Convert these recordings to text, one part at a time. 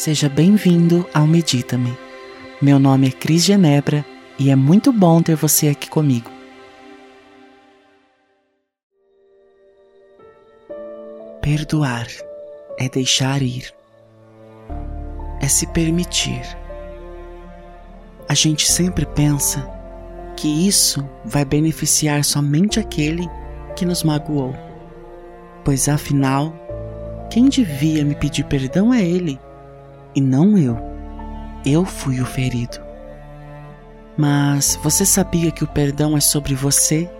Seja bem-vindo ao Medita-me. Meu nome é Cris Genebra e é muito bom ter você aqui comigo. Perdoar é deixar ir, é se permitir. A gente sempre pensa que isso vai beneficiar somente aquele que nos magoou, pois afinal, quem devia me pedir perdão é ele e não eu. Eu fui o ferido. Mas você sabia que o perdão é sobre você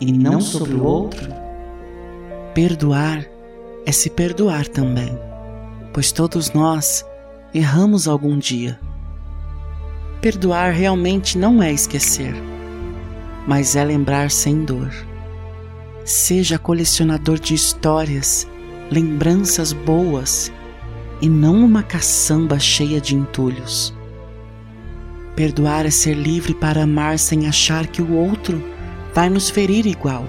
e não sobre o outro? Perdoar é se perdoar também, pois todos nós erramos algum dia. Perdoar realmente não é esquecer, mas é lembrar sem dor. Seja colecionador de histórias, lembranças boas e não uma caçamba cheia de entulhos. Perdoar é ser livre para amar sem achar que o outro vai nos ferir igual.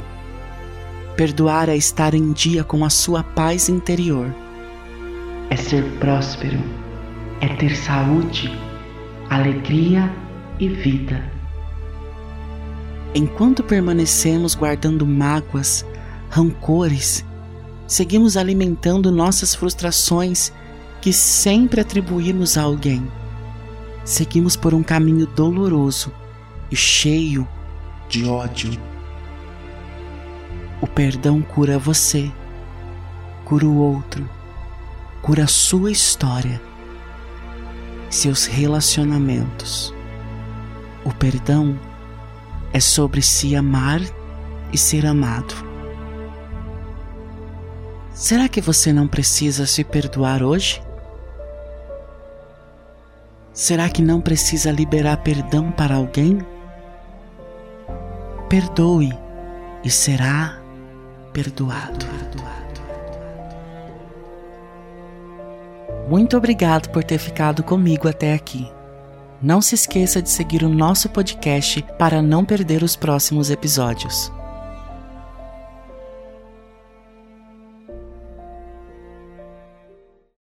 Perdoar é estar em dia com a sua paz interior. É ser próspero, é ter saúde, alegria e vida. Enquanto permanecemos guardando mágoas, rancores, seguimos alimentando nossas frustrações que sempre atribuímos a alguém. Seguimos por um caminho doloroso e cheio de ódio. O perdão cura você, cura o outro, cura a sua história, seus relacionamentos. O perdão é sobre se amar e ser amado. Será que você não precisa se perdoar hoje? Será que não precisa liberar perdão para alguém? Perdoe e será perdoado. Muito obrigado por ter ficado comigo até aqui. Não se esqueça de seguir o nosso podcast para não perder os próximos episódios.